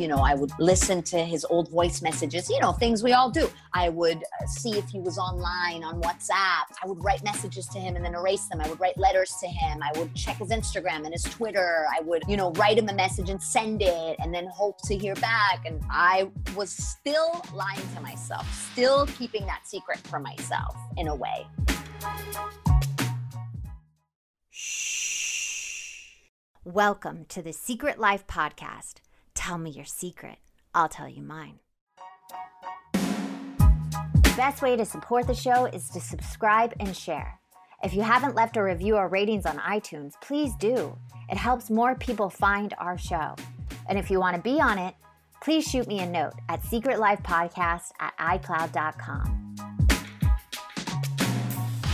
You know, I would listen to his old voice messages, you know, things we all do. I would uh, see if he was online on WhatsApp. I would write messages to him and then erase them. I would write letters to him. I would check his Instagram and his Twitter. I would, you know, write him a message and send it and then hope to hear back. And I was still lying to myself, still keeping that secret from myself in a way. Welcome to the Secret Life Podcast. Tell me your secret. I'll tell you mine. The best way to support the show is to subscribe and share. If you haven't left a review or ratings on iTunes, please do. It helps more people find our show. And if you want to be on it, please shoot me a note at secretlifepodcast at icloud.com.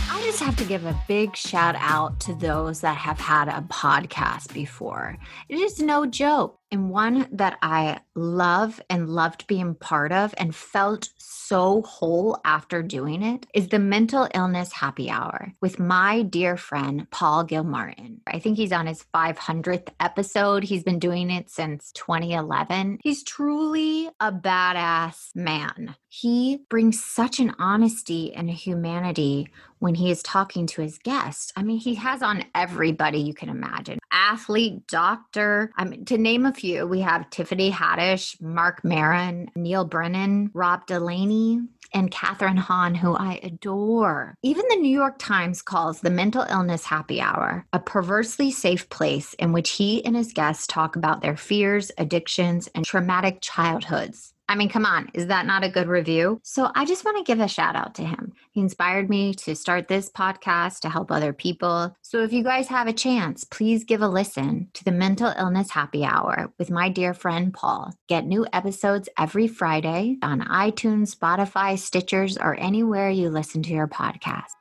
I just have to give a big shout out to those that have had a podcast before. It is no joke and one that I love and loved being part of and felt so whole after doing it is the mental illness happy hour with my dear friend Paul Gilmartin. I think he's on his 500th episode. He's been doing it since 2011. He's truly a badass man. He brings such an honesty and humanity when he is talking to his guests. I mean, he has on everybody you can imagine athlete, doctor. I mean, to name a few, we have Tiffany Haddish, Marc Maron, Neal Brennan, Rob Delaney, and Kathryn Hahn, who I adore. Even the New York Times calls the Mental Illness Happy Hour a perversely safe place in which he and his guests talk about their fears, addictions, and traumatic childhoods. I mean, come on, is that not a good review? So I just want to give a shout out to him. He inspired me to start this podcast to help other people. So if you guys have a chance, please give a listen to the Mental Illness Happy Hour with my dear friend Paul. Get new episodes every Friday on iTunes, Spotify, Stitchers, or anywhere you listen to your podcast.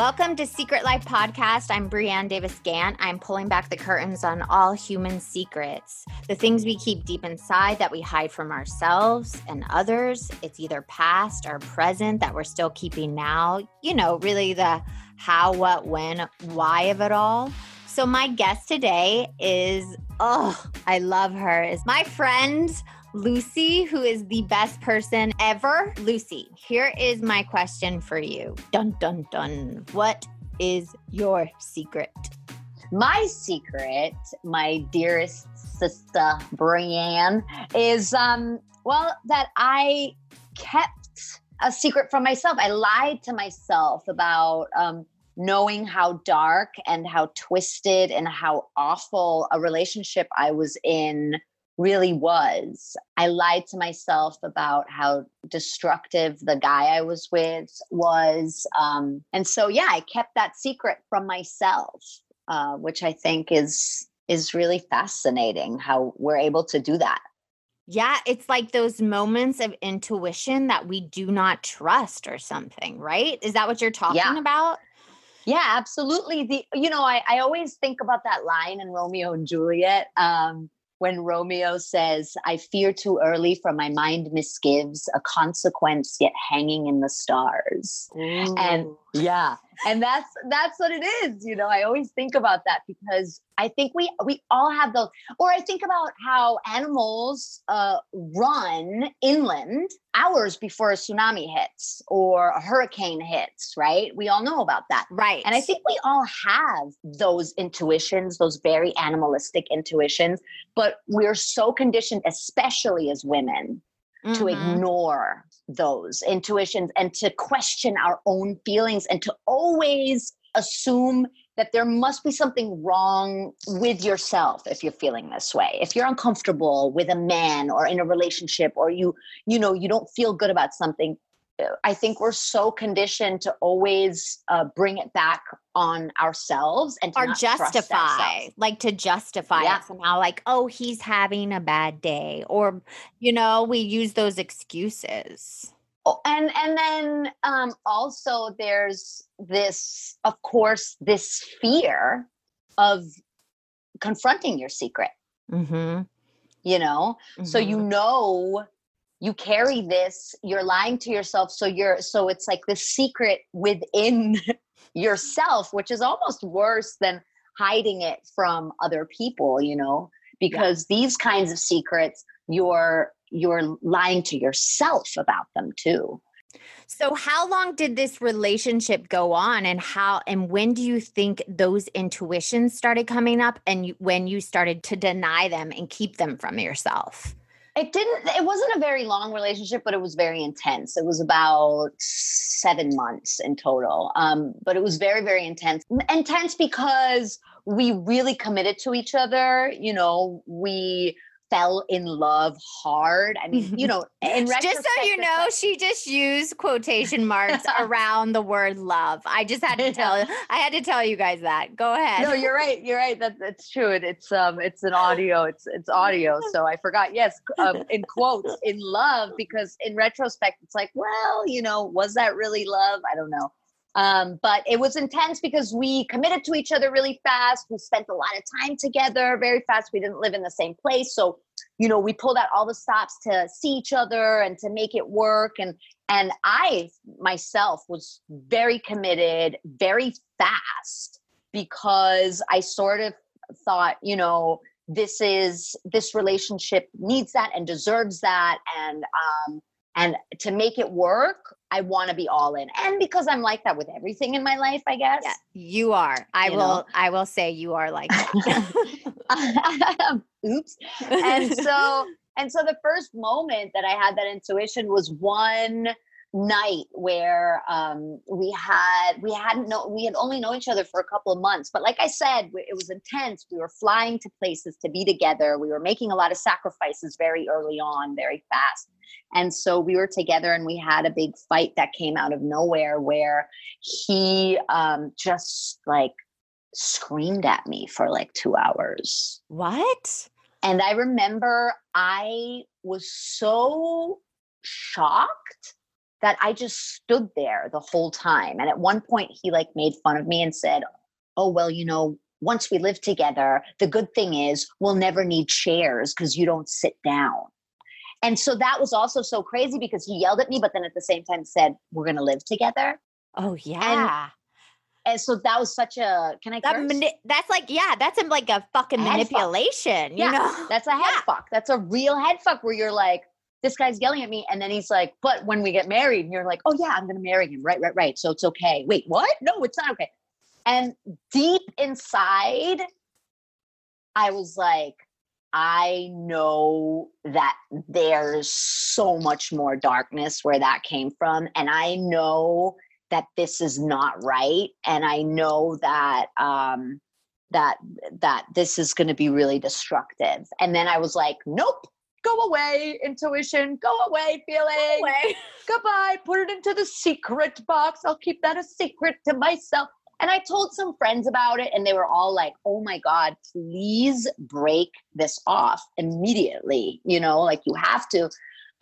Welcome to Secret Life Podcast. I'm Brianne Davis Gant. I'm pulling back the curtains on all human secrets, the things we keep deep inside that we hide from ourselves and others. It's either past or present that we're still keeping now. You know, really the how, what, when, why of it all. So, my guest today is, oh, I love her, is my friend. Lucie, who is the best person ever. Lucie, here is my question for you. Dun, dun, dun. What is your secret? My secret, my dearest sister Brianne, is um, well, that I kept a secret from myself. I lied to myself about um, knowing how dark and how twisted and how awful a relationship I was in really was. I lied to myself about how destructive the guy I was with was. Um, and so, yeah, I kept that secret from myself, uh, which I think is is really fascinating how we're able to do that. Yeah, it's like those moments of intuition that we do not trust or something, right? Is that what you're talking yeah. about? Yeah, absolutely. The you know, I, I always think about that line in Romeo and Juliet. Um, when Romeo says, I fear too early for my mind misgives, a consequence yet hanging in the stars. Ooh. And yeah, and that's that's what it is. You know, I always think about that because I think we we all have those. Or I think about how animals uh, run inland hours before a tsunami hits or a hurricane hits. Right? We all know about that. Right. And I think we all have those intuitions, those very animalistic intuitions, but we're so conditioned, especially as women, mm-hmm. to ignore those intuitions and to question our own feelings and to always assume that there must be something wrong with yourself if you're feeling this way. If you're uncomfortable with a man or in a relationship or you you know you don't feel good about something I think we're so conditioned to always uh, bring it back on ourselves and or justify, like to justify yeah. it somehow, like, oh, he's having a bad day, or you know, we use those excuses. Oh, and and then um, also there's this, of course, this fear of confronting your secret. Mm-hmm. You know, mm-hmm. so you mm-hmm. know you carry this you're lying to yourself so you're so it's like the secret within yourself which is almost worse than hiding it from other people you know? Because yeah. these kinds of secrets you're you're lying to yourself about them too. So how long did this relationship go on and how and when do you think those intuitions started coming up and you, when you started to deny them and keep them from yourself it didn't it wasn't a very long relationship but it was very intense. It was about seven months in total. Um, but it was very very intense. Intense because we really committed to each other. You know we fell in love hard. I mean, you know, in just so you know, like, she just used quotation marks around the word love. I just had to tell I had to tell you guys that. Go ahead. No, you're right. You're right. That, that's true. It's um it's an audio. It's it's audio. So I forgot. Yes, um, in quotes, in love, because in retrospect, it's like, well, you know, was that really love? I don't know. Um, but it was intense because we committed to each other really fast. We spent a lot of time together very fast. We didn't live in the same place. So, you know, we pulled out all the stops to see each other and to make it work. And and I myself was very committed, very fast, because I sort of thought, you know, this is this relationship needs that and deserves that. And um, and to make it work, I want to be all in. And because I'm like that with everything in my life, I guess. Yeah, you are. I you will know? I will say you are like that. Oops. And so and so the first moment that I had that intuition was one night where um, we had we hadn't know we had only known each other for a couple of months but like i said it was intense. We were flying to places to be together. We were making a lot of sacrifices very early on very fast. And so we were together and we had a big fight that came out of nowhere where he um, just like screamed at me for like two hours. What? And i remember i was so shocked that I just stood there the whole time. And at one point, he like made fun of me and said, Oh, well, you know, once we live together, the good thing is we'll never need chairs because you don't sit down. And so that was also so crazy because he yelled at me, but then at the same time said, We're going to live together. Oh, yeah. And, and so that was such a can I that mani- that's like yeah that's a, like a fucking a manipulation you yeah, know that's a head yeah. fuck that's a real head fuck where you're like this guy's yelling at me. And then he's like, but when we get married, and you're like, oh yeah, I'm going to marry him. Right, right, right. So it's okay. Wait, what? No, it's not okay. And deep inside, I was like, I know that there's so much more darkness where that came from. And I know that this is not right. And I know that, um, that that this is going to be really destructive and then i was like nope go away, intuition, go away, feeling. Go away. Goodbye. Put it into the secret box. I'll keep that a secret to myself. And I told some friends about it, and they were all like, oh my God, please break this off immediately. You know, like you have to.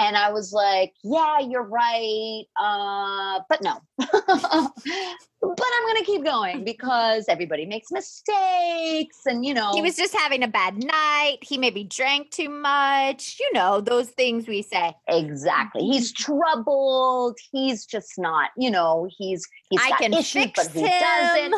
And I was like, yeah, you're right. Uh, but no. but I'm going to keep going because everybody makes mistakes. And, you know, he was just having a bad night. He maybe drank too much. You know, those things we say. Exactly. He's troubled. He's just not, you know, he's, he's I can issues, fix but he him. doesn't.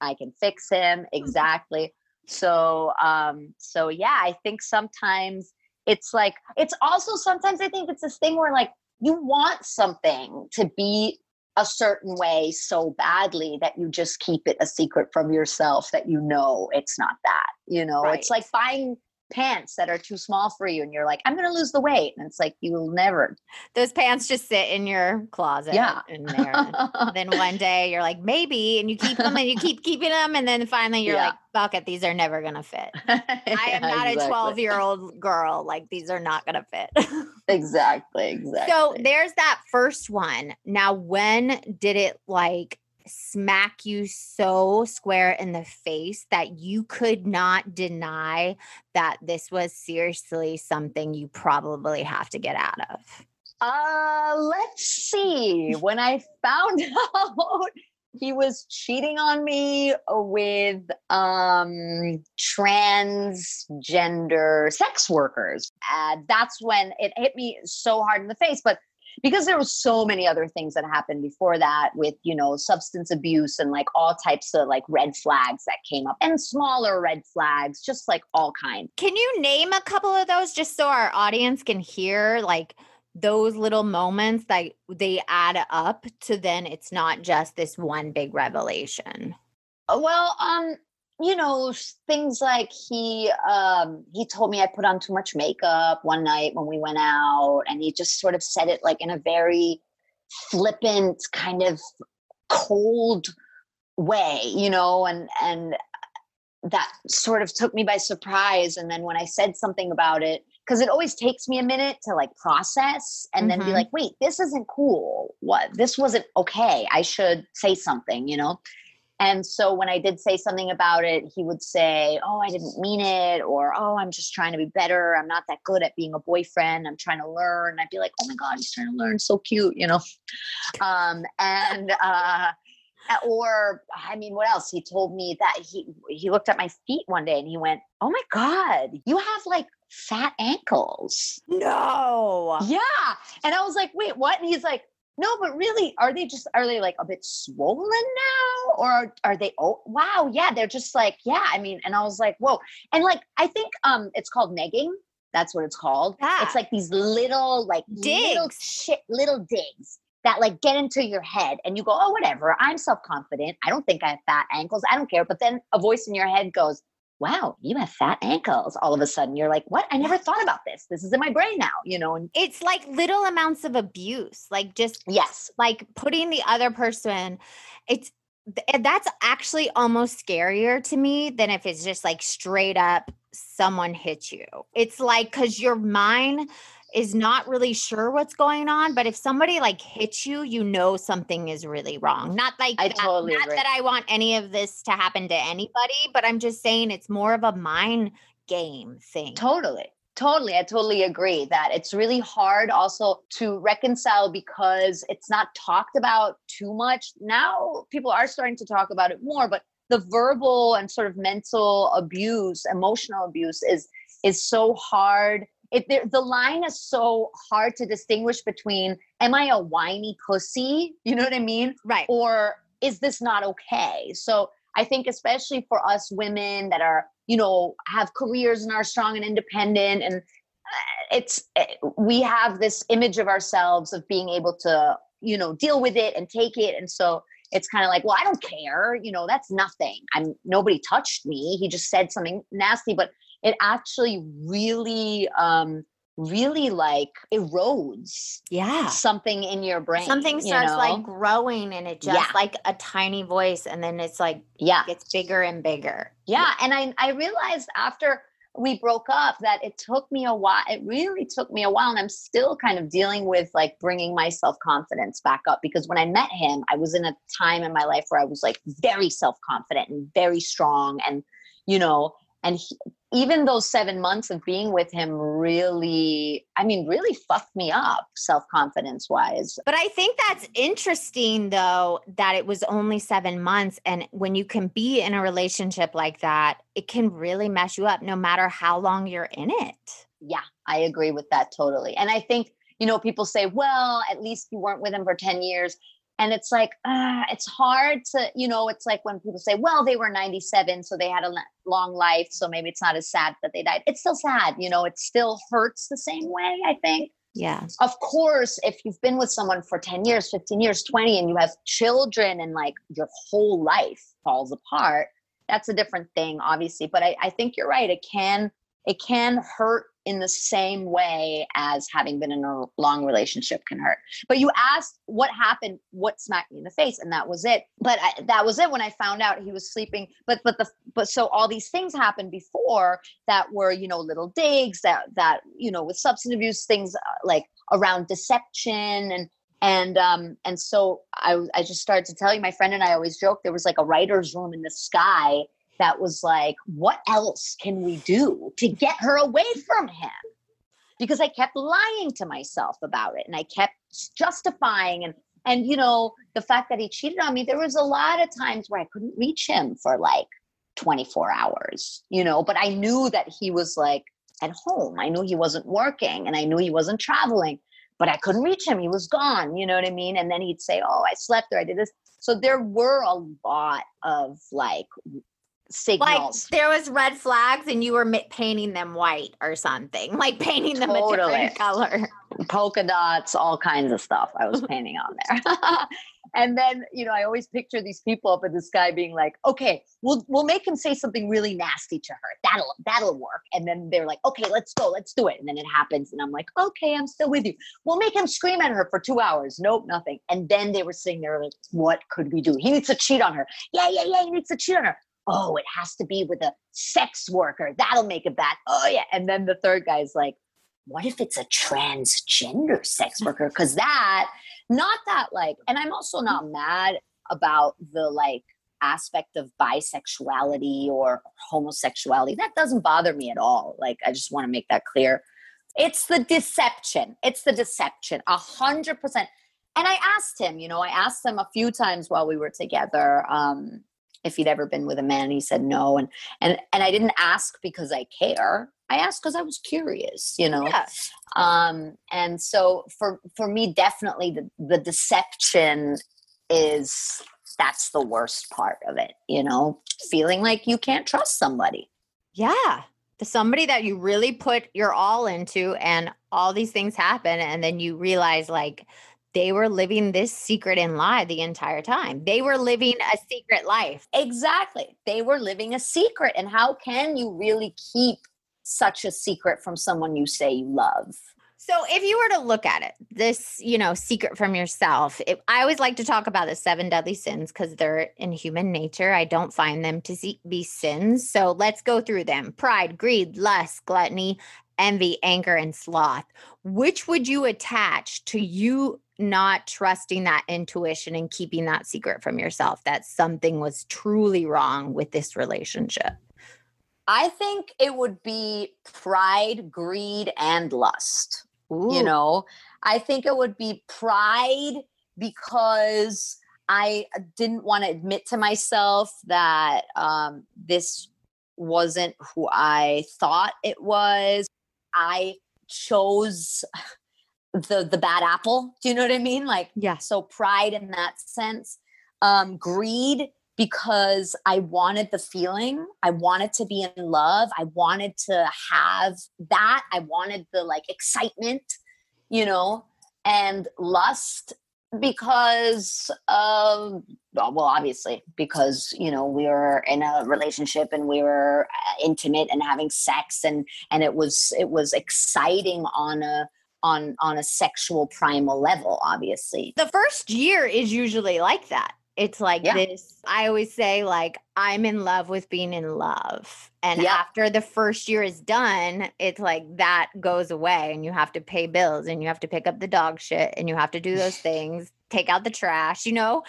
I can fix him. Exactly. So, um, so yeah, I think sometimes it's like it's also sometimes i think it's this thing where like you want something to be a certain way so badly that you just keep it a secret from yourself that you know it's not that you know right. it's like buying pants that are too small for you and you're like i'm gonna lose the weight and it's like you will never those pants just sit in your closet yeah. in there. Then one day you're like maybe and you keep them and you keep keeping them and then finally you're Yeah. like fuck it these are never gonna fit. I am not a 12 year old girl like these are not gonna fit. Exactly exactly. so there's that first one. Now when did it like smack you so square in the face that you could not deny that this was seriously something you probably have to get out of Uh, let's see. When I found out he was cheating on me with um transgender sex workers, uh, that's when it hit me so hard in the face. But because there were so many other things that happened before that with you know substance abuse and like all types of like red flags that came up and smaller red flags just like all kinds Can you name a couple of those just so our audience can hear like those little moments that they add up to then it's not just this one big revelation? Well, um, you know, things like he um he told me I put on too much makeup one night when we went out, and he just sort of said it like in a very flippant, kind of cold way, you know, and and that sort of took me by surprise. And then when I said something about it, because it always takes me a minute to like process and then be Mhm. like, wait, this isn't cool. What this wasn't okay. I should say something, you know? And so when I did say something about it, he would say, Oh, I didn't mean it, or Oh, I'm just trying to be better. I'm not that good at being a boyfriend. I'm trying to learn. I'd be like, Oh my God, he's trying to learn. So cute, you know? Um, and uh or I mean, what else? He told me that he he looked at my feet one day and he went, "Oh my god, you have like fat ankles." No. Yeah, and I was like, "Wait, what?" And he's like, "No, but really, are they just are they like a bit swollen now, or are, are they? Oh, wow, yeah, they're just like yeah. I mean, and I was like, whoa, and like I think um it's called negging. That's what it's called. Yeah. It's like these little like little Digs. shit little digs that like get into your head and you go, oh, whatever. I'm self confident. I don't think I have fat ankles. I don't care. But then a voice in your head goes, wow, you have fat ankles. All of a sudden, you're like, what? I never thought about this. This is in my brain now, you know? And It's like little amounts of abuse, like just yes, like putting the other person it's that's actually almost scarier to me than if it's just like straight up someone hits you it's like because your mind is not really sure what's going on but if somebody like hits you you know something is really wrong not like I that, totally not agree. that i want any of this to happen to anybody but i'm just saying it's more of a mind game thing Totally. Totally. I totally agree that it's really hard also to reconcile because it's not talked about too much. Now people are starting to talk about it more, but the verbal and sort of mental abuse, emotional abuse is is so hard. It there, the line is so hard to distinguish between am I a whiny pussy? You know what I mean? right. Or is this not okay? So i think especially for us women that are you know have careers and are strong and independent and uh, it's uh, we have this image of ourselves of being able to you know deal with it and take it. And so it's kind of like well i don't care. You know that's nothing. I'm nobody touched me. He just said something nasty but it actually really um really like erodes yeah something in your brain something you starts know? like growing and it just Yeah. like a tiny voice and then it's like yeah gets bigger and bigger yeah and i i realized after we broke up that it took me a while it really took me a while and i'm still kind of dealing with like bringing my self confidence back up because when i met him i was in a time in my life where i was like very self confident and very strong and you know and he, even those 7 months of being with him really i mean really fucked me up self confidence wise but i think that's interesting though that it was only seven months and when you can be in a relationship like that it can really mess you up no matter how long you're in it Yeah, I agree with that totally. And I think, you know, people say, well, at least you weren't with him for 10 years. And it's like, uh, it's hard to, you know, it's like when people say, well, they were 97, so they had a long life. So maybe it's not as sad that they died. It's still sad, you know, it still hurts the same way, I think. yeah Of course, if you've been with someone for 10 years, 15 years, 20, and you have children and like your whole life falls apart, that's a different thing, obviously. But I, I think you're right. It can it can hurt in the same way as having been in a long relationship can hurt. But you asked what happened, what smacked me in the face, and that was it. But I, that was it when I found out he was sleeping. But but the but so all these things happened before that were you know little digs that that you know with substance abuse things uh, like around deception and and um and so I I just started to tell you my friend and I always joke there was like a writer's room in the sky that was like, what else can we do to get her away from him? Because I kept lying to myself about it and I kept justifying and and you know, the fact that he cheated on me, there was a lot of times where I couldn't reach him for like 24 hours, you know, but I knew that he was like at home. I knew he wasn't working and I knew he wasn't traveling, but I couldn't reach him. He was gone, you know what I mean? And then he'd say, "Oh, I slept or I did this." So there were a lot of like signals. Like there was red flags and you were painting them white or something, like painting them totally. a different color. Polka dots, all kinds of stuff I was painting on there. and then, you know, I always picture these people up in the sky being like, okay, we'll we'll make him say something really nasty to her. That'll that'll work. And then they're like, okay, let's go, let's do it. And then it happens. And I'm like, okay, I'm still with you. We'll make him scream at her for two hours. Nope, nothing. And then they were sitting there like, what could we do? He needs to cheat on her. Yeah, yeah, yeah, he needs to cheat on her oh, it has to be with a sex worker. That'll make it bad. Oh, yeah. And then the third guy's like, what if it's a transgender sex worker? Because that, not that like, and I'm also not mad about the like aspect of bisexuality or homosexuality. That doesn't bother me at all. Like, I just want to make that clear. It's the deception. It's the deception. A hundred percent. And I asked him, you know, I asked him a few times while we were together, um, if he'd ever been with a man. He said no, and and and I didn't ask because I care. I asked because I was curious, you know. Yeah. Um, and so for for me, definitely the the deception is that's the worst part of it. You know, feeling like you can't trust somebody. Yeah, the somebody that you really put your all into, and all these things happen, and then you realize like they were living this secret and lie the entire time. They were living a secret life. Exactly. They were living a secret. And how can you really keep such a secret from someone you say you love? So, if you were to look at it, this, you know, secret from yourself, it, I always like to talk about the seven deadly sins because they're in human nature. I don't find them to be sins. So, let's go through them pride, greed, lust, gluttony, envy, anger, and sloth. Which would you attach to you not trusting that intuition and keeping that secret from yourself that something was truly wrong with this relationship? I think it would be pride, greed, and lust. Ooh. You know, I think it would be pride because I didn't want to admit to myself that um, this wasn't who I thought it was. I chose the the bad apple. Do you know what I mean? Like yeah. So pride in that sense. Um, greed because I wanted the feeling. I wanted to be in love. I wanted to have that. I wanted the like excitement, you know, and lust because of well obviously because you know we were in a relationship and we were uh, intimate and having sex and and it was it was exciting on a on on a sexual primal level obviously the first year is usually like that it's like yeah. this i always say like i'm in love with being in love and yeah. after the first year is done it's like that goes away and you have to pay bills and you have to pick up the dog shit and you have to do those things take out the trash you know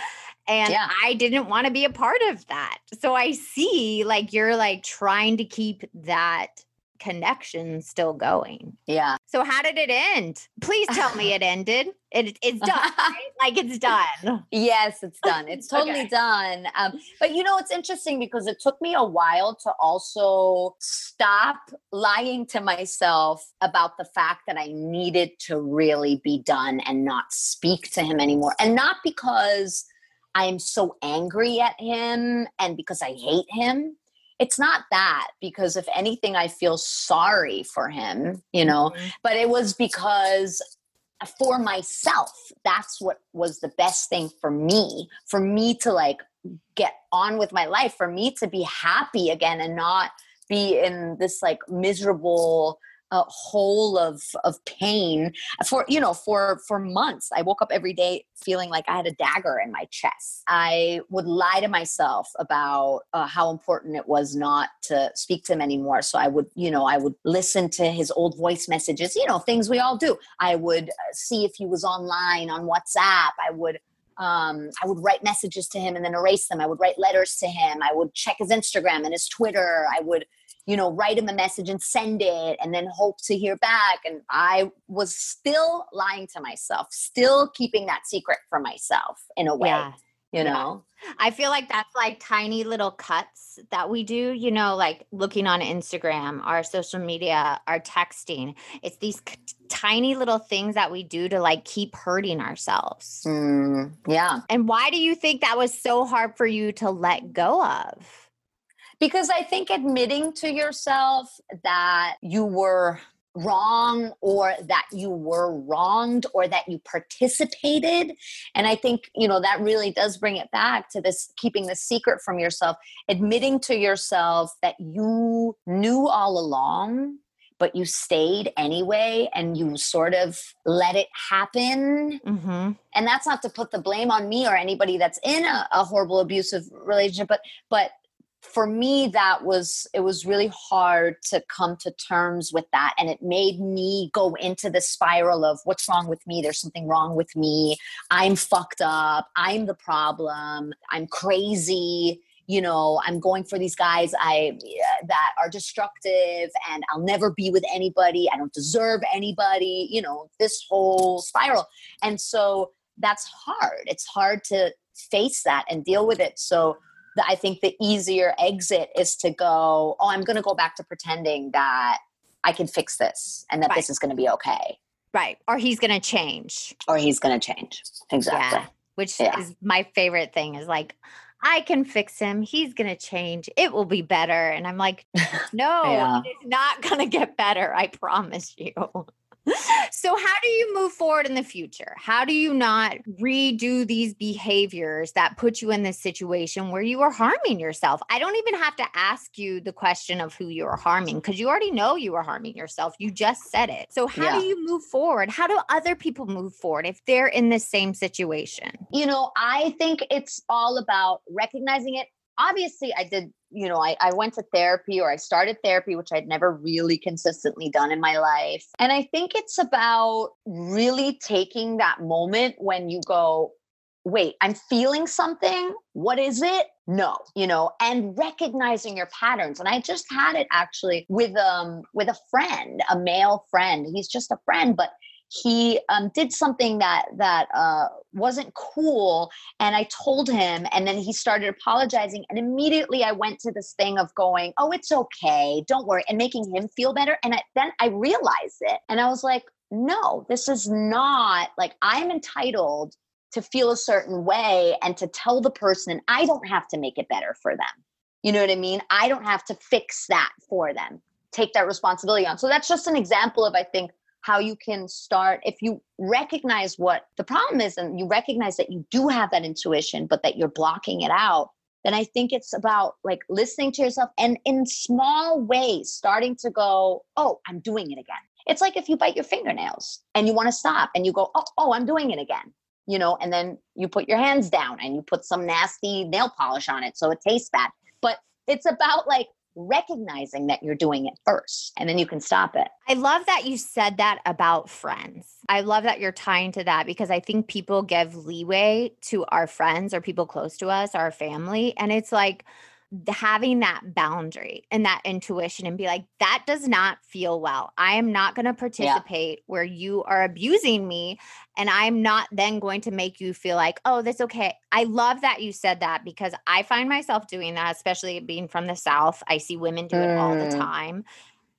and yeah. i didn't want to be a part of that so i see like you're like trying to keep that connection still going. Yeah. So how did it end? Please tell me it ended. It, it's done. Right? like it's done. Yes, it's done. It's totally okay. done. Um, but you know, it's interesting because it took me a while to also stop lying to myself about the fact that I needed to really be done and not speak to him anymore. And not because I'm so angry at him and because I hate him it's not that because if anything i feel sorry for him you know mm-hmm. but it was because for myself that's what was the best thing for me for me to like get on with my life for me to be happy again and not be in this like miserable a hole of of pain for you know for for months i woke up every day feeling like i had a dagger in my chest i would lie to myself about uh, how important it was not to speak to him anymore so i would you know i would listen to his old voice messages you know things we all do i would uh, see if he was online on whatsapp i would um, I would write messages to him and then erase them. I would write letters to him. I would check his Instagram and his Twitter. I would you know, write him a message and send it and then hope to hear back. And I was still lying to myself, still keeping that secret from myself in a way. Yeah. You know, yeah. I feel like that's like tiny little cuts that we do, you know, like looking on Instagram, our social media, our texting. It's these c- tiny little things that we do to like keep hurting ourselves. Mm, yeah. And why do you think that was so hard for you to let go of? Because I think admitting to yourself that you were wrong or that you were wronged or that you participated and i think you know that really does bring it back to this keeping the secret from yourself admitting to yourself that you knew all along but you stayed anyway and you sort of let it happen mm-hmm. and that's not to put the blame on me or anybody that's in a, a horrible abusive relationship but but for me that was it was really hard to come to terms with that and it made me go into the spiral of what's wrong with me? There's something wrong with me. I'm fucked up. I'm the problem. I'm crazy. You know i'm going for these guys i that are destructive and i'll never be with anybody. I don't deserve anybody. You know this whole spiral. And so that's hard. It's hard to face that and deal with it. So I think the easier exit is to go, oh, I'm going to go back to pretending that I can fix this and that right. this is going to be okay. Right. Or he's going to change. Or he's going to change. Exactly. Yeah. Which yeah. is my favorite thing is like, I can fix him. He's going to change. It will be better. And I'm like, no, yeah. it's not going to get better. I promise you. So how do you move forward in the future? How do you not redo these behaviors that put you in this situation where you are harming yourself? I don't even have to ask you the question of who you are harming because you already know you are harming yourself. You just said it. So how yeah. do you move forward? How do other people move forward if they're in the same situation? You know i think it's all about recognizing it. Obviously i did you know I, I went to therapy or i started therapy which i'd never really consistently done in my life. And i think it's about really taking that moment when you go wait i'm feeling something? What is it? No you know and recognizing your patterns. And i just had it actually with um with a friend a male friend. He's just a friend but he um, did something that that uh, wasn't cool and i told him and then he started apologizing and immediately i went to this thing of going oh it's okay don't worry and making him feel better and I, then i realized it and i was like no this is not like i'm entitled to feel a certain way and to tell the person i don't have to make it better for them. You know what i mean? I don't have to fix that for them take that responsibility on. So that's just an example of i think how you can start if you recognize what the problem is and you recognize that you do have that intuition but that you're blocking it out then i think it's about like listening to yourself and in small ways starting to go oh i'm doing it again. It's like if you bite your fingernails and you want to stop and you go oh, oh i'm doing it again you know and then you put your hands down and you put some nasty nail polish on it so it tastes bad. But it's about like recognizing that you're doing it first and then you can stop it. I love that you said that about friends. I love that you're tying to that because I think people give leeway to our friends or people close to us, our family. And it's like, having that boundary and that intuition and be like that does not feel well i am not going to participate yeah. where you are abusing me and i'm not then going to make you feel like oh that's okay i love that you said that because i find myself doing that especially being from the south i see women do it mm. all the mm. time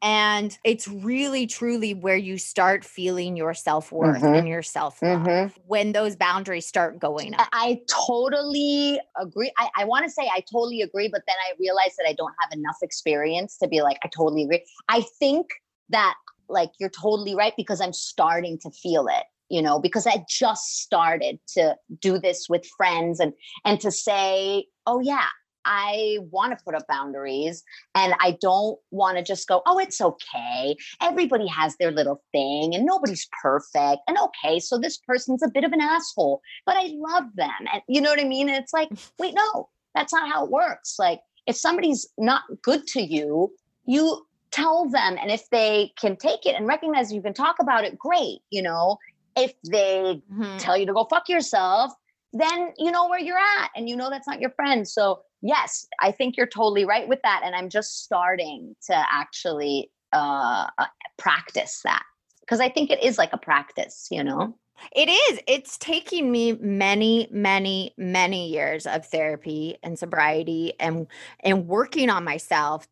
and it's really, truly where you start feeling your self worth mm-hmm. and your self love mm-hmm. when those boundaries start going up. I totally agree. I, I want to say I totally agree, but then I realize that I don't have enough experience to be like, I totally agree. I think that, like, you're totally right because I'm starting to feel it you know because i just started to do this with friends and and to say oh yeah I want to put up boundaries and I don't want to just go, oh, it's okay. Everybody has their little thing and nobody's perfect. And okay, so this person's a bit of an asshole, but I love them. And you know what I mean? And it's like, wait, no, that's not how it works. Like, if somebody's not good to you, you tell them. And if they can take it and recognize you can talk about it, great. You know, if they mm-hmm. tell you to go fuck yourself, then you know where you're at and you know that's not your friend. So, yes, I think you're totally right with that. And I'm just starting to actually uh, uh practice that because I think it is like a practice, you know? It is. It's taking me many, many, many years of therapy and sobriety and and working on myself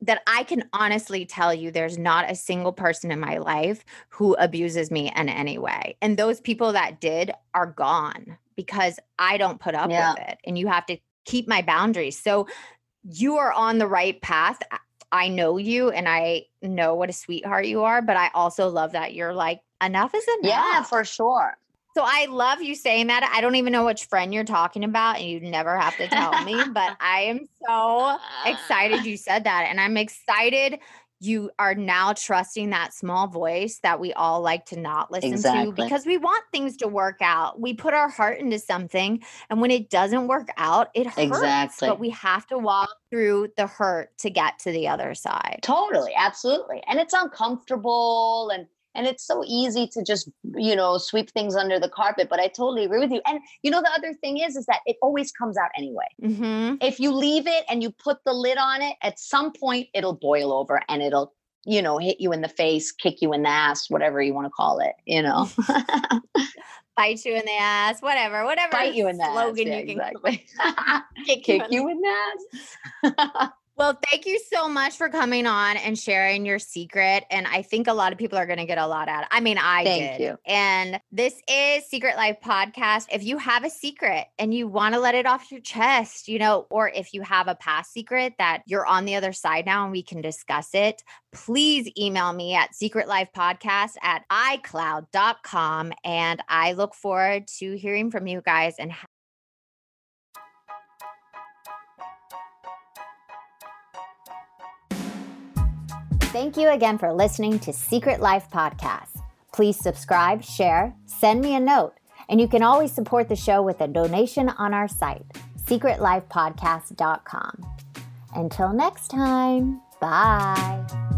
that I can honestly tell you there's not a single person in my life who abuses me in any way. And those people that did are gone because I don't put up yeah. with it. And you have to keep my boundaries. So you are on the right path. I know you and I know what a sweetheart you are, but I also love that you're like, enough is enough. Yeah, for sure. So I love you saying that. I don't even know which friend you're talking about, and you never have to tell me, but I am so excited you said that. And I'm excited you are now trusting that small voice that we all like to not listen exactly. to because we want things to work out. We put our heart into something, and when it doesn't work out, it hurts. Exactly. But we have to walk through the hurt to get to the other side. Totally, absolutely. And it's uncomfortable and and it's so easy to just you know sweep things under the carpet but i totally agree with you and you know the other thing is is that it always comes out anyway mm-hmm. if you leave it and you put the lid on it at some point it'll boil over and it'll you know hit you in the face kick you in the ass whatever you want to call it you know bite you in the ass whatever whatever bite you in the slogan ass, yeah, you can exactly. kick, kick you, you in the ass well, thank you so much for coming on and sharing your secret. And I think a lot of people are going to get a lot out of I mean, I thank did. You. And this is Secret Life Podcast. If you have a secret and you want to let it off your chest, you know, or if you have a past secret that you're on the other side now and we can discuss it, please email me at secretlifepodcast at icloud.com. And I look forward to hearing from you guys and Thank you again for listening to Secret Life Podcast. Please subscribe, share, send me a note, and you can always support the show with a donation on our site, secretlifepodcast.com. Until next time, bye.